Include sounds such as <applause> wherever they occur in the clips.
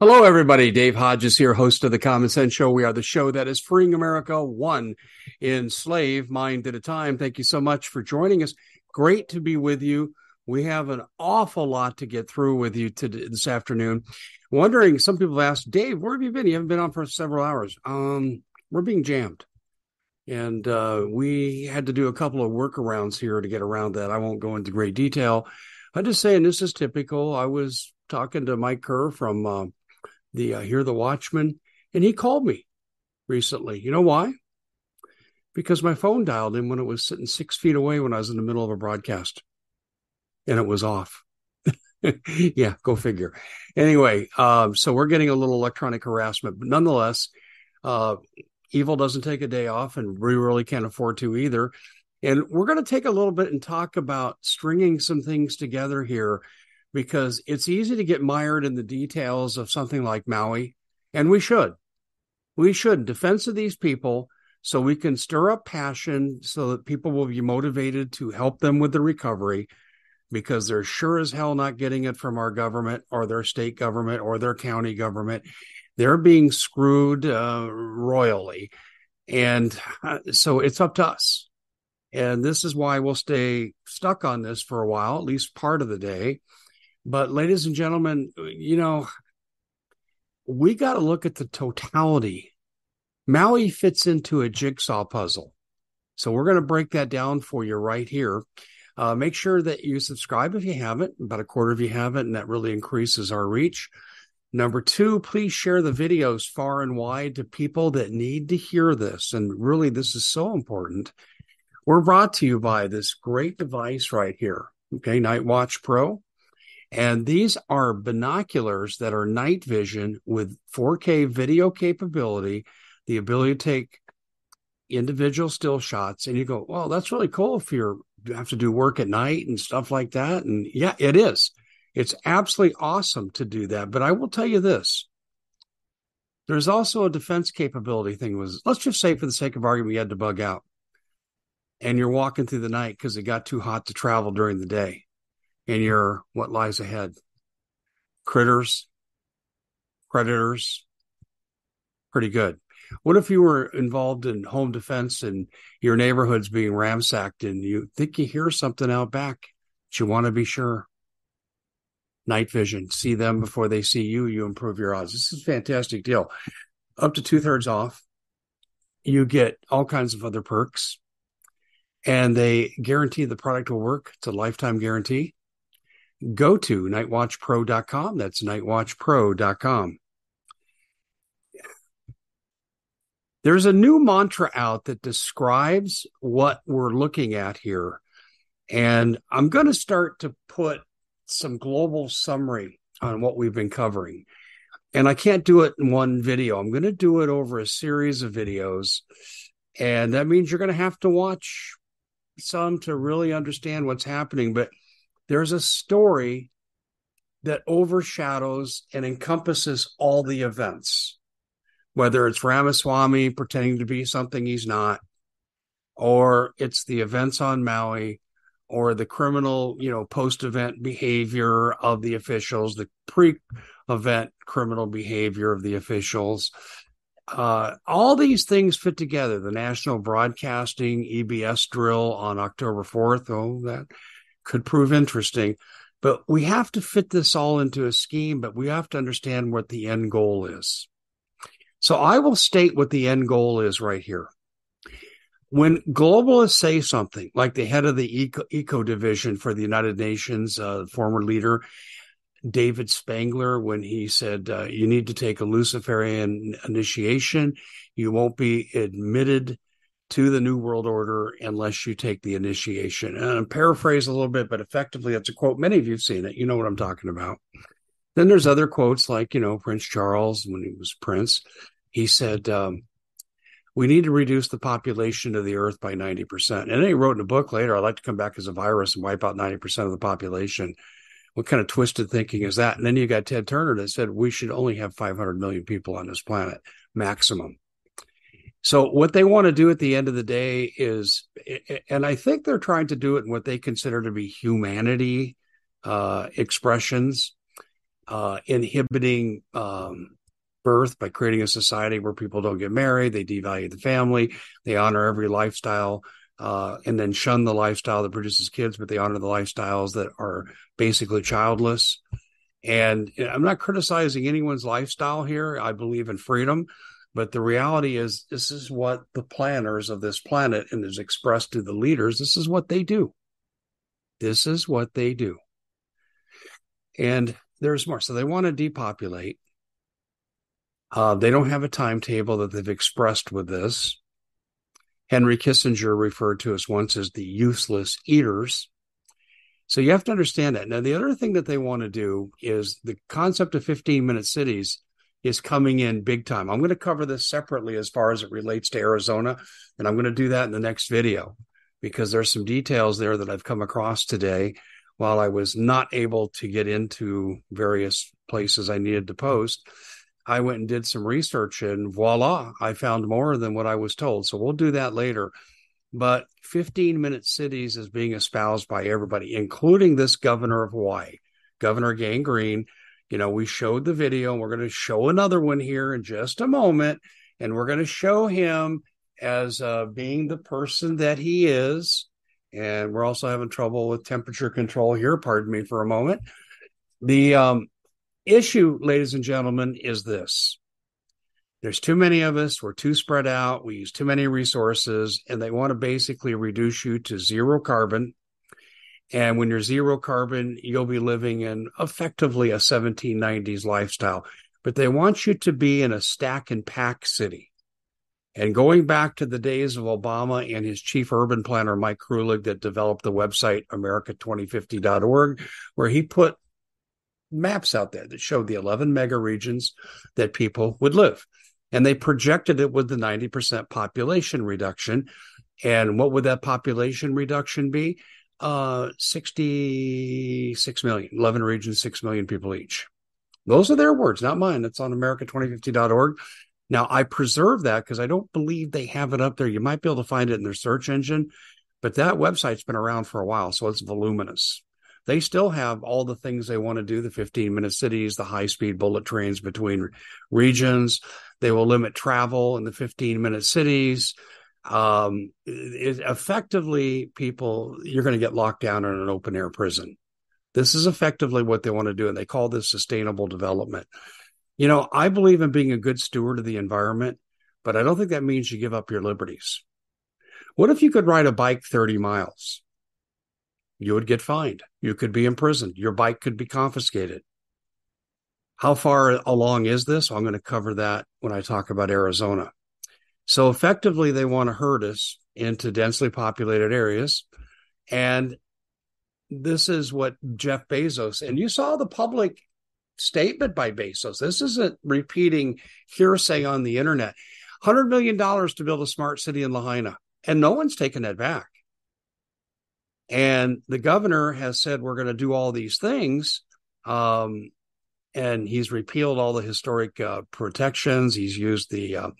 Hello, everybody. Dave Hodges here, host of the Common Sense Show. We are the show that is freeing America one enslaved mind at a time. Thank you so much for joining us. Great to be with you. We have an awful lot to get through with you today, this afternoon. Wondering, some people have asked, Dave, where have you been? You haven't been on for several hours. Um, we're being jammed. And uh, we had to do a couple of workarounds here to get around that. I won't go into great detail. I'm just saying this is typical. I was talking to Mike Kerr from uh, the uh, Hear the Watchman, and he called me recently. You know why? Because my phone dialed in when it was sitting six feet away when I was in the middle of a broadcast, and it was off. <laughs> yeah, go figure. Anyway, um, so we're getting a little electronic harassment, but nonetheless, uh, evil doesn't take a day off, and we really can't afford to either. And we're going to take a little bit and talk about stringing some things together here because it's easy to get mired in the details of something like Maui, and we should. We should defense of these people so we can stir up passion so that people will be motivated to help them with the recovery because they're sure as hell not getting it from our government or their state government or their county government. They're being screwed uh, royally. And uh, so it's up to us. And this is why we'll stay stuck on this for a while, at least part of the day. But, ladies and gentlemen, you know, we got to look at the totality. Maui fits into a jigsaw puzzle. So, we're going to break that down for you right here. Uh, make sure that you subscribe if you haven't, about a quarter of you haven't, and that really increases our reach. Number two, please share the videos far and wide to people that need to hear this. And really, this is so important. We're brought to you by this great device right here. Okay, Night Watch Pro. And these are binoculars that are night vision with 4K video capability, the ability to take individual still shots. And you go, well, that's really cool if you have to do work at night and stuff like that. And yeah, it is. It's absolutely awesome to do that. But I will tell you this. There's also a defense capability thing was let's just say for the sake of argument, you had to bug out and you're walking through the night because it got too hot to travel during the day in your what lies ahead. Critters, predators, pretty good. What if you were involved in home defense and your neighborhood's being ransacked and you think you hear something out back, but you want to be sure? Night vision, see them before they see you, you improve your odds. This is a fantastic deal. Up to two thirds off. You get all kinds of other perks and they guarantee the product will work. It's a lifetime guarantee go to nightwatchpro.com. That's nightwatchpro.com. There's a new mantra out that describes what we're looking at here. And I'm going to start to put some global summary on what we've been covering. And I can't do it in one video. I'm going to do it over a series of videos. And that means you're going to have to watch some to really understand what's happening. But there's a story that overshadows and encompasses all the events, whether it's Ramaswamy pretending to be something he's not, or it's the events on Maui, or the criminal, you know, post event behavior of the officials, the pre event criminal behavior of the officials. Uh, all these things fit together. The national broadcasting EBS drill on October 4th. Oh, that could prove interesting. But we have to fit this all into a scheme, but we have to understand what the end goal is. So I will state what the end goal is right here. When globalists say something like the head of the eco, eco division for the United Nations, uh, former leader, David Spangler, when he said, uh, you need to take a Luciferian initiation, you won't be admitted to the New World Order unless you take the initiation. And I'm paraphrase a little bit, but effectively, it's a quote. Many of you have seen it. You know what I'm talking about. Then there's other quotes like, you know, Prince Charles, when he was Prince, he said, um, we need to reduce the population of the earth by 90%. And then he wrote in a book later, I'd like to come back as a virus and wipe out 90% of the population. What kind of twisted thinking is that? And then you got Ted Turner that said we should only have 500 million people on this planet, maximum. So what they want to do at the end of the day is, and I think they're trying to do it in what they consider to be humanity uh, expressions. uh, inhibiting um, birth by creating a society where people don't get married, they devalue the family, they honor every lifestyle, uh, and then shun the lifestyle that produces kids, but they honor the lifestyles that are basically childless. And I'm not criticizing anyone's lifestyle here. I believe in freedom. But the reality is, this is what the planners of this planet and is expressed to the leaders. This is what they do. This is what they do. And there's more. So they want to depopulate. Uh, they don't have a timetable that they've expressed with this. Henry Kissinger referred to us once as the useless eaters. So you have to understand that. Now, the other thing that they want to do is the concept of 15 minute cities is coming in big time. I'm going to cover this separately as far as it relates to Arizona, and I'm going to do that in the next video because there's some details there that I've come across today while I was not able to get into various places I needed to post. I went and did some research and voila, I found more than what I was told. So we'll do that later. But 15 minute cities is being espoused by everybody, including this governor of Hawaii, Governor Green you know, we showed the video. and We're going to show another one here in just a moment, and we're going to show him as uh, being the person that he is. And we're also having trouble with temperature control here. Pardon me for a moment. The um, issue, ladies and gentlemen, is this there's too many of us. We're too spread out. We use too many resources, and they want to basically reduce you to zero carbon and when you're zero carbon, you'll be living in effectively a 1790s lifestyle. But they want you to be in a stack and pack city. And going back to the days of Obama and his chief urban planner, Mike Kruelig, that developed the website America2050.org, where he put maps out there that showed the 11 mega regions that people would live. And they projected it with the 90% population reduction. And what would that population reduction be? Uh, 66 million, 11 regions, 6 million people each. Those are their words, not mine. It's on America2050.org. Now, I preserve that because I don't believe they have it up there. You might be able to find it in their search engine, but that website's been around for a while, so it's voluminous. They still have all the things they want to do the 15 minute cities, the high speed bullet trains between regions. They will limit travel in the 15 minute cities um, it, effectively, people, you're going to get locked down in an open air prison. This is effectively what they want to do, and they call this sustainable development. You know, I believe in being a good steward of the environment, but I don't think that means you give up your liberties. What if you could ride a bike 30 miles? You would get fined. You could be imprisoned. Your bike could be confiscated. How far along is this? I'm going to cover that when I talk about Arizona. So effectively, they want to herd us into densely populated areas. And this is what Jeff Bezos, and you saw the public statement by Bezos. This isn't repeating hearsay on the internet. $100 million to build a smart city in Lahaina, and no one's taken that back. And the governor has said, we're going to do all these things. Um, and he's repealed all the historic uh, protections. He's used the uh,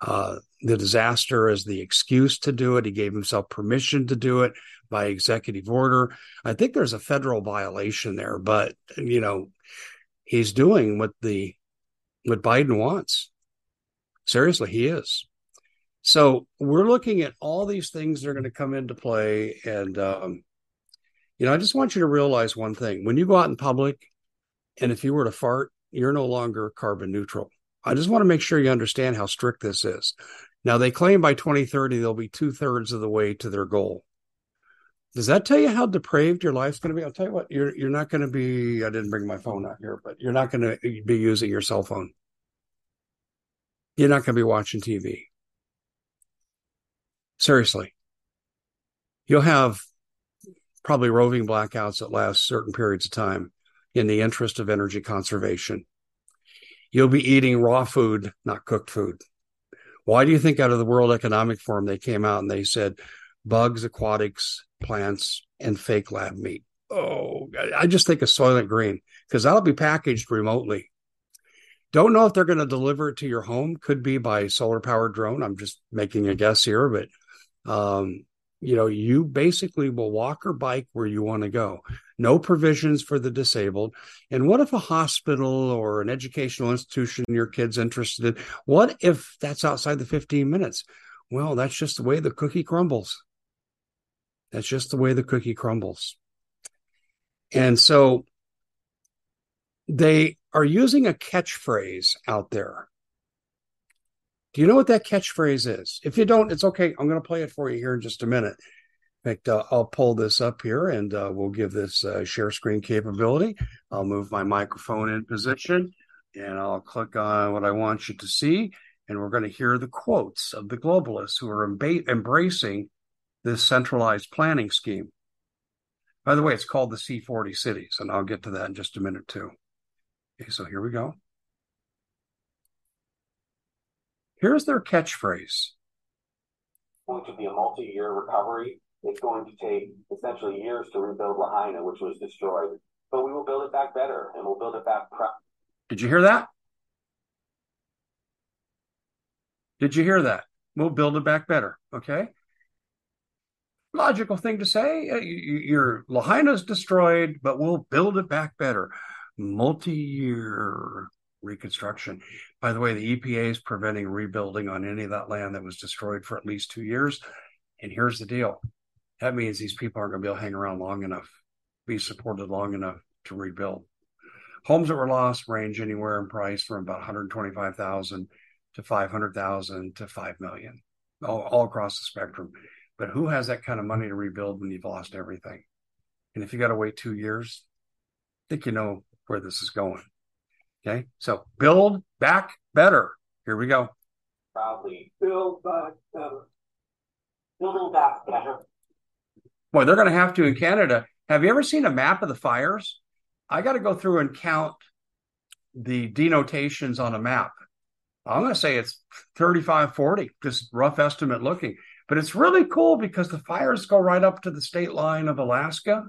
uh, the disaster as the excuse to do it. He gave himself permission to do it by executive order. I think there's a federal violation there, but you know, he's doing what the what Biden wants. Seriously, he is. So we're looking at all these things that are going to come into play, and um, you know, I just want you to realize one thing: when you go out in public, and if you were to fart, you're no longer carbon neutral. I just want to make sure you understand how strict this is. Now, they claim by 2030 they'll be two thirds of the way to their goal. Does that tell you how depraved your life's going to be? I'll tell you what, you're you're not going to be. I didn't bring my phone out here, but you're not going to be using your cell phone. You're not going to be watching TV. Seriously, you'll have probably roving blackouts that last certain periods of time in the interest of energy conservation. You'll be eating raw food, not cooked food. Why do you think out of the World Economic Forum they came out and they said bugs, aquatics, plants, and fake lab meat? Oh, I just think of Soylent Green because that'll be packaged remotely. Don't know if they're going to deliver it to your home. Could be by solar powered drone. I'm just making a guess here, but um, you know, you basically will walk or bike where you want to go. No provisions for the disabled. And what if a hospital or an educational institution your kid's interested in? What if that's outside the 15 minutes? Well, that's just the way the cookie crumbles. That's just the way the cookie crumbles. And so they are using a catchphrase out there. Do you know what that catchphrase is? If you don't, it's okay. I'm going to play it for you here in just a minute. Fact, uh, I'll pull this up here and uh, we'll give this uh, share screen capability. I'll move my microphone in position and I'll click on what I want you to see. And we're going to hear the quotes of the globalists who are embracing this centralized planning scheme. By the way, it's called the C40 cities, and I'll get to that in just a minute too. Okay, so here we go. Here's their catchphrase. Going to be a multi-year recovery it's going to take essentially years to rebuild Lahaina, which was destroyed. But we will build it back better, and we'll build it back. Pro- Did you hear that? Did you hear that? We'll build it back better. Okay. Logical thing to say. Uh, your Lahaina's destroyed, but we'll build it back better. Multi-year reconstruction. By the way, the EPA is preventing rebuilding on any of that land that was destroyed for at least two years. And here's the deal that means these people aren't going to be able to hang around long enough, be supported long enough to rebuild. Homes that were lost range anywhere in price from about 125,000 to 500,000 to 5 million, all, all across the spectrum. But who has that kind of money to rebuild when you've lost everything? And if you got to wait two years, I think you know where this is going. Okay. So build back better. Here we go. Proudly build back better. Building back better. Boy, they're going to have to in Canada. Have you ever seen a map of the fires? I got to go through and count the denotations on a map. I'm going to say it's 35, 40, just rough estimate looking. But it's really cool because the fires go right up to the state line of Alaska,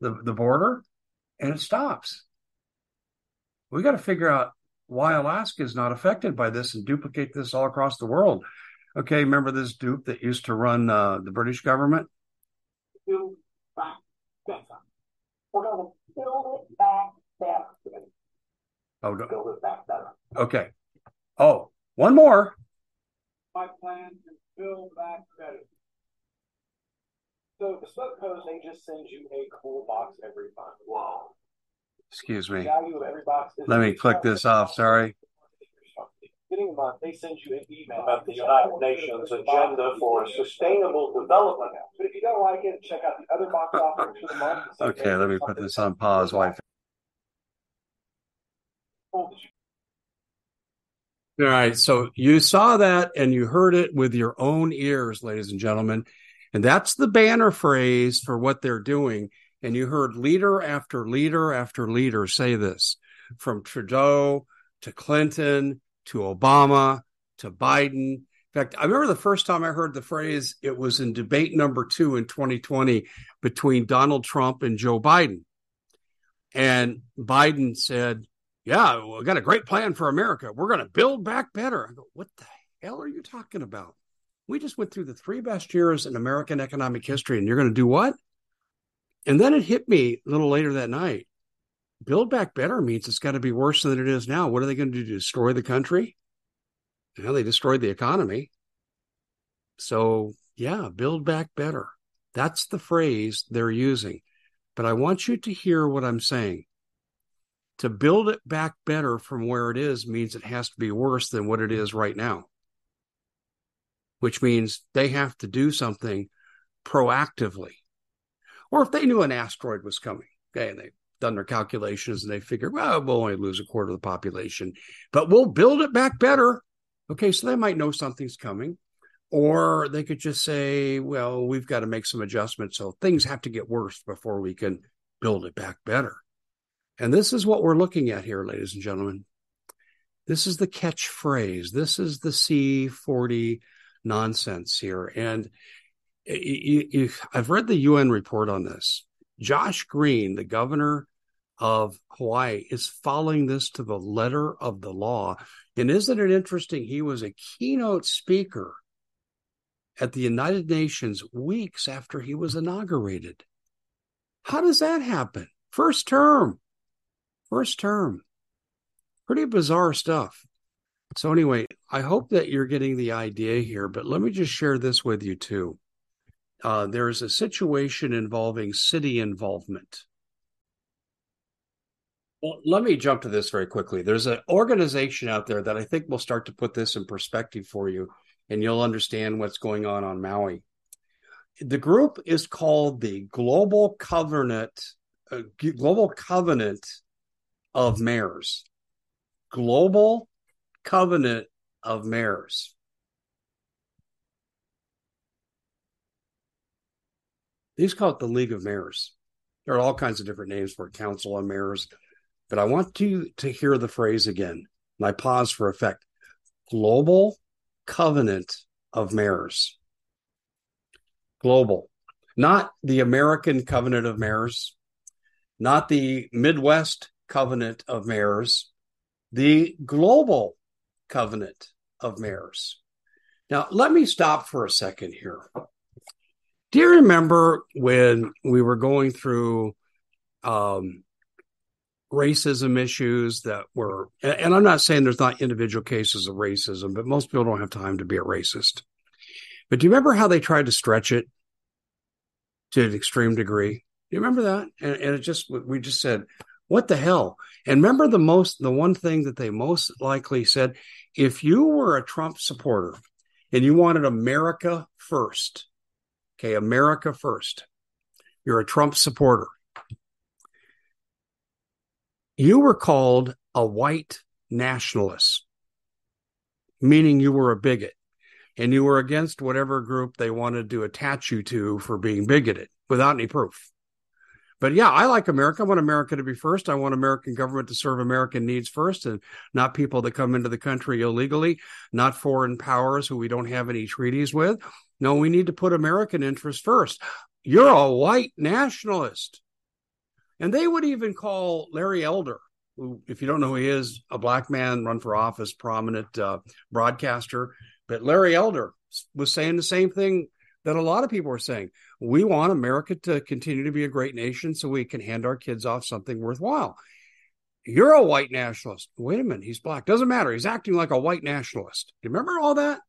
the, the border, and it stops. We got to figure out why Alaska is not affected by this and duplicate this all across the world. Okay, remember this dupe that used to run uh, the British government? Build back better. We're going to build it back better. Oh, no. Build it back better. Okay. Oh, one more. My plan is build back better. So the smoke pose, they just send you a cool box every month. Wow. Excuse me. The value of every box is Let me click this off. Sorry. Beginning of the month, they send you an email about the United Nations agenda for sustainable development. But if you don't like it, check out the other box offerings for the month. Okay, let me put this on pause while I All right. So you saw that and you heard it with your own ears, ladies and gentlemen. And that's the banner phrase for what they're doing. And you heard leader after leader after leader say this from Trudeau to Clinton to Obama to Biden. In fact, I remember the first time I heard the phrase, it was in debate number two in 2020 between Donald Trump and Joe Biden. And Biden said, Yeah, we got a great plan for America. We're going to build back better. I go, What the hell are you talking about? We just went through the three best years in American economic history, and you're going to do what? And then it hit me a little later that night build back better means it's got to be worse than it is now. What are they going to do? Destroy the country? Well, they destroyed the economy. So, yeah, build back better. That's the phrase they're using. But I want you to hear what I'm saying. To build it back better from where it is means it has to be worse than what it is right now, which means they have to do something proactively. Or if they knew an asteroid was coming, okay, and they done their calculations and they figure, well, we'll only lose a quarter of the population, but we'll build it back better. Okay, so they might know something's coming. Or they could just say, well, we've got to make some adjustments. So things have to get worse before we can build it back better. And this is what we're looking at here, ladies and gentlemen. This is the catchphrase. This is the C40 nonsense here. And I've read the UN report on this. Josh Green, the governor of Hawaii is following this to the letter of the law. And isn't it interesting? He was a keynote speaker at the United Nations weeks after he was inaugurated. How does that happen? First term. First term. Pretty bizarre stuff. So, anyway, I hope that you're getting the idea here, but let me just share this with you too. Uh, there is a situation involving city involvement. Well, let me jump to this very quickly. There's an organization out there that I think will start to put this in perspective for you, and you'll understand what's going on on Maui. The group is called the Global Covenant, uh, Global Covenant of Mayors. Global Covenant of Mayors. These call it the League of Mayors. There are all kinds of different names for Council of Mayors, but I want you to hear the phrase again. And I pause for effect. Global Covenant of Mayors. Global, not the American Covenant of Mayors, not the Midwest Covenant of Mayors, the global covenant of mayors. Now, let me stop for a second here. Do you remember when we were going through um, racism issues that were, and I'm not saying there's not individual cases of racism, but most people don't have time to be a racist. But do you remember how they tried to stretch it to an extreme degree? Do you remember that? And, and it just, we just said, what the hell? And remember the most, the one thing that they most likely said if you were a Trump supporter and you wanted America first, okay, America first, you're a Trump supporter, you were called a white nationalist, meaning you were a bigot and you were against whatever group they wanted to attach you to for being bigoted without any proof. But yeah, I like America. I want America to be first. I want American government to serve American needs first and not people that come into the country illegally, not foreign powers who we don't have any treaties with. No, we need to put American interests first. You're a white nationalist. And they would even call Larry Elder, who, if you don't know who he is, a black man, run for office, prominent uh, broadcaster. But Larry Elder was saying the same thing that a lot of people are saying. We want America to continue to be a great nation so we can hand our kids off something worthwhile. You're a white nationalist. Wait a minute, he's black. Doesn't matter. He's acting like a white nationalist. Do you remember all that?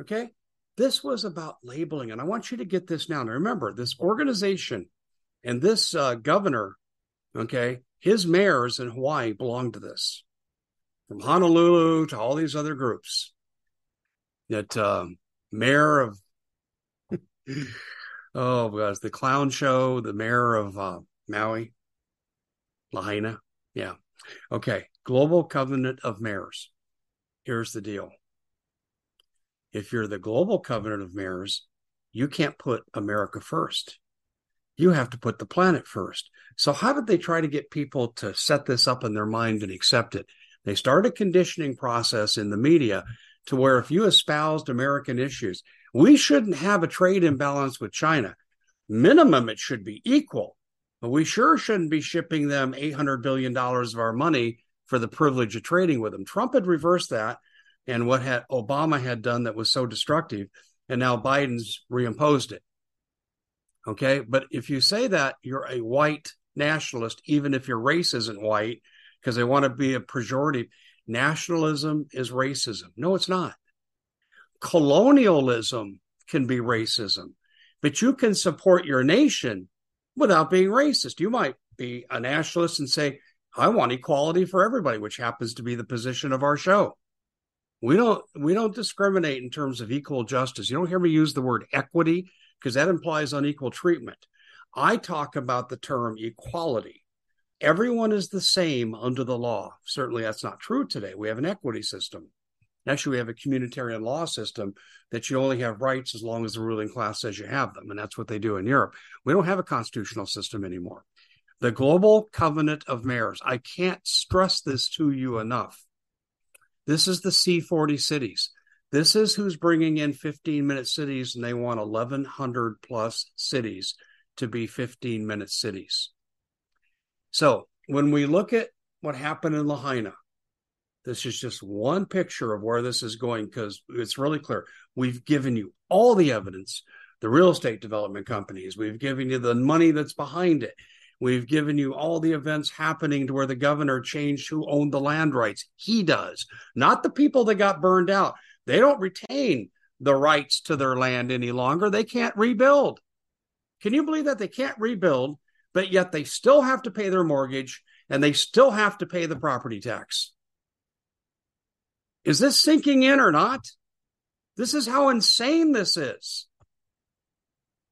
Okay. This was about labeling. And I want you to get this now. Now, remember, this organization and this uh, governor, okay, his mayors in Hawaii belong to this, from Honolulu to all these other groups. That um, mayor of <laughs> oh gosh, the clown show, the mayor of uh, Maui, Lahaina. Yeah. Okay. Global Covenant of Mayors. Here's the deal. If you're the Global Covenant of Mayors, you can't put America first. You have to put the planet first. So, how did they try to get people to set this up in their mind and accept it? They started a conditioning process in the media to where if you espoused American issues, we shouldn't have a trade imbalance with China. Minimum, it should be equal, but we sure shouldn't be shipping them $800 billion of our money for the privilege of trading with them. Trump had reversed that and what had Obama had done that was so destructive, and now Biden's reimposed it. Okay. But if you say that you're a white nationalist, even if your race isn't white, because they want to be a pejorative, nationalism is racism. No, it's not colonialism can be racism, but you can support your nation without being racist. You might be a nationalist and say, I want equality for everybody, which happens to be the position of our show. We don't we don't discriminate in terms of equal justice. You don't hear me use the word equity because that implies unequal treatment. I talk about the term equality. Everyone is the same under the law. Certainly that's not true today. We have an equity system. Actually, we have a communitarian law system that you only have rights as long as the ruling class says you have them. And that's what they do in Europe. We don't have a constitutional system anymore. The Global Covenant of Mayors. I can't stress this to you enough. This is the C40 cities. This is who's bringing in 15 minute cities, and they want 1,100 plus cities to be 15 minute cities. So when we look at what happened in Lahaina, this is just one picture of where this is going because it's really clear. We've given you all the evidence the real estate development companies. We've given you the money that's behind it. We've given you all the events happening to where the governor changed who owned the land rights. He does, not the people that got burned out. They don't retain the rights to their land any longer. They can't rebuild. Can you believe that? They can't rebuild, but yet they still have to pay their mortgage and they still have to pay the property tax. Is this sinking in or not? This is how insane this is.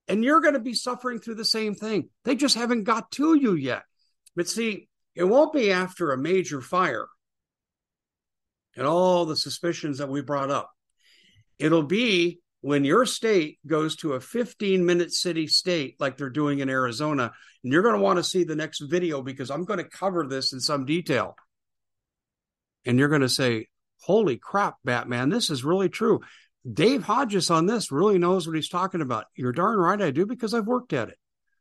And you're going to be suffering through the same thing. They just haven't got to you yet. But see, it won't be after a major fire and all the suspicions that we brought up. It'll be when your state goes to a 15 minute city state like they're doing in Arizona. And you're going to want to see the next video because I'm going to cover this in some detail. And you're going to say, Holy crap, Batman, this is really true. Dave Hodges on this really knows what he's talking about. You're darn right I do because I've worked at it.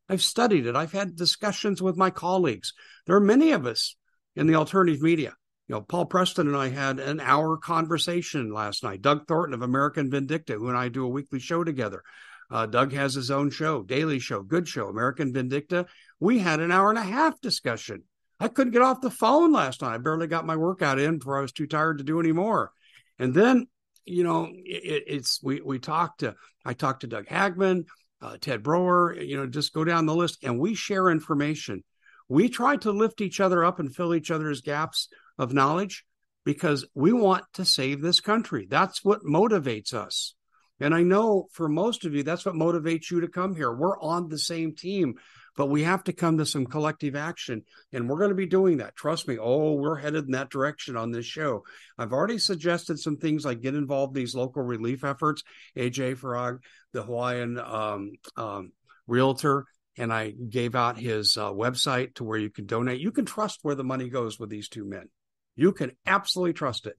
I've studied it. I've had discussions with my colleagues. There are many of us in the alternative media. You know, Paul Preston and I had an hour conversation last night. Doug Thornton of American Vindicta, who and I do a weekly show together. Uh, Doug has his own show, Daily Show, Good Show, American Vindicta. We had an hour and a half discussion. I couldn't get off the phone last night. I barely got my workout in before I was too tired to do any more. And then you know, it, it's we we talked to I talked to Doug Hagmann, uh, Ted Broer, you know, just go down the list, and we share information. We try to lift each other up and fill each other's gaps of knowledge because we want to save this country. That's what motivates us. And I know for most of you, that's what motivates you to come here. We're on the same team but we have to come to some collective action and we're going to be doing that trust me oh we're headed in that direction on this show i've already suggested some things like get involved in these local relief efforts aj farag the hawaiian um, um, realtor and i gave out his uh, website to where you can donate you can trust where the money goes with these two men you can absolutely trust it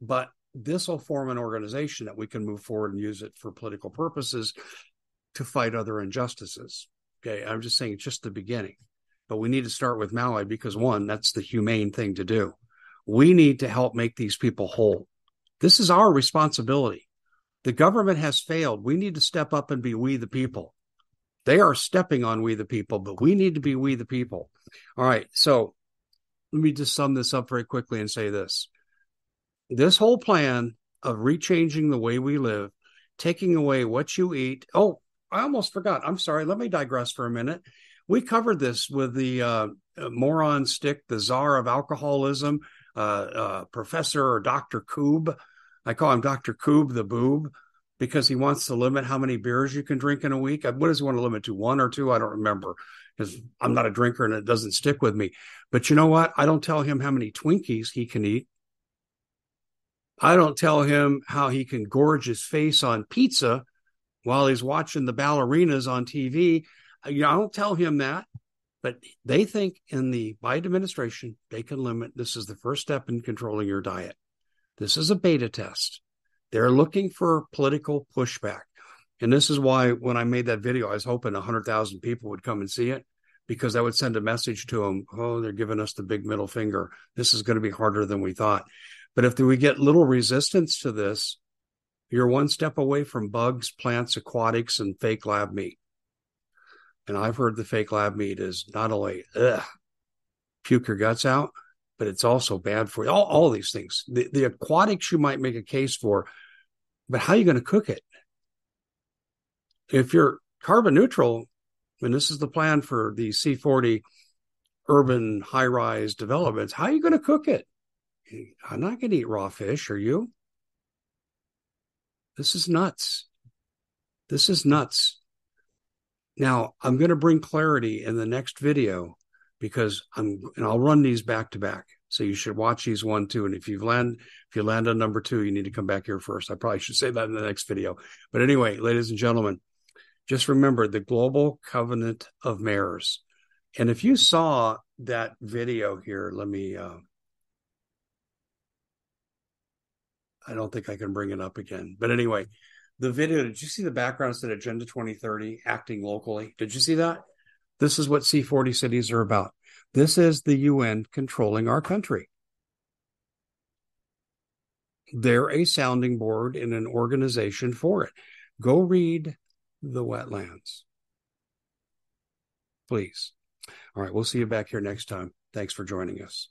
but this will form an organization that we can move forward and use it for political purposes to fight other injustices Okay. I'm just saying it's just the beginning. But we need to start with Maui because one, that's the humane thing to do. We need to help make these people whole. This is our responsibility. The government has failed. We need to step up and be we the people. They are stepping on we the people, but we need to be we the people. All right. So let me just sum this up very quickly and say this. This whole plan of rechanging the way we live, taking away what you eat. Oh, I almost forgot. I'm sorry. Let me digress for a minute. We covered this with the uh, moron stick, the czar of alcoholism, uh, uh, Professor or Dr. Koob. I call him Dr. Koob the boob because he wants to limit how many beers you can drink in a week. What does he want to limit to? One or two? I don't remember because I'm not a drinker and it doesn't stick with me. But you know what? I don't tell him how many Twinkies he can eat. I don't tell him how he can gorge his face on pizza while he's watching the ballerinas on TV. You know, I don't tell him that, but they think in the Biden administration, they can limit. This is the first step in controlling your diet. This is a beta test. They're looking for political pushback. And this is why when I made that video, I was hoping 100,000 people would come and see it because I would send a message to them. Oh, they're giving us the big middle finger. This is going to be harder than we thought. But if we get little resistance to this, you're one step away from bugs, plants, aquatics, and fake lab meat. And I've heard the fake lab meat is not only ugh, puke your guts out, but it's also bad for you. All, all these things. The, the aquatics you might make a case for, but how are you going to cook it? If you're carbon neutral, and this is the plan for the C40 urban high rise developments, how are you going to cook it? I'm not going to eat raw fish, are you? This is nuts. This is nuts. Now, I'm going to bring clarity in the next video because I'm, and I'll run these back to back. So you should watch these one, two. And if you land, if you land on number two, you need to come back here first. I probably should say that in the next video. But anyway, ladies and gentlemen, just remember the global covenant of mayors. And if you saw that video here, let me, uh, I don't think I can bring it up again. But anyway, the video, did you see the background said Agenda 2030 acting locally? Did you see that? This is what C40 cities are about. This is the UN controlling our country. They're a sounding board and an organization for it. Go read the wetlands. Please. All right, we'll see you back here next time. Thanks for joining us.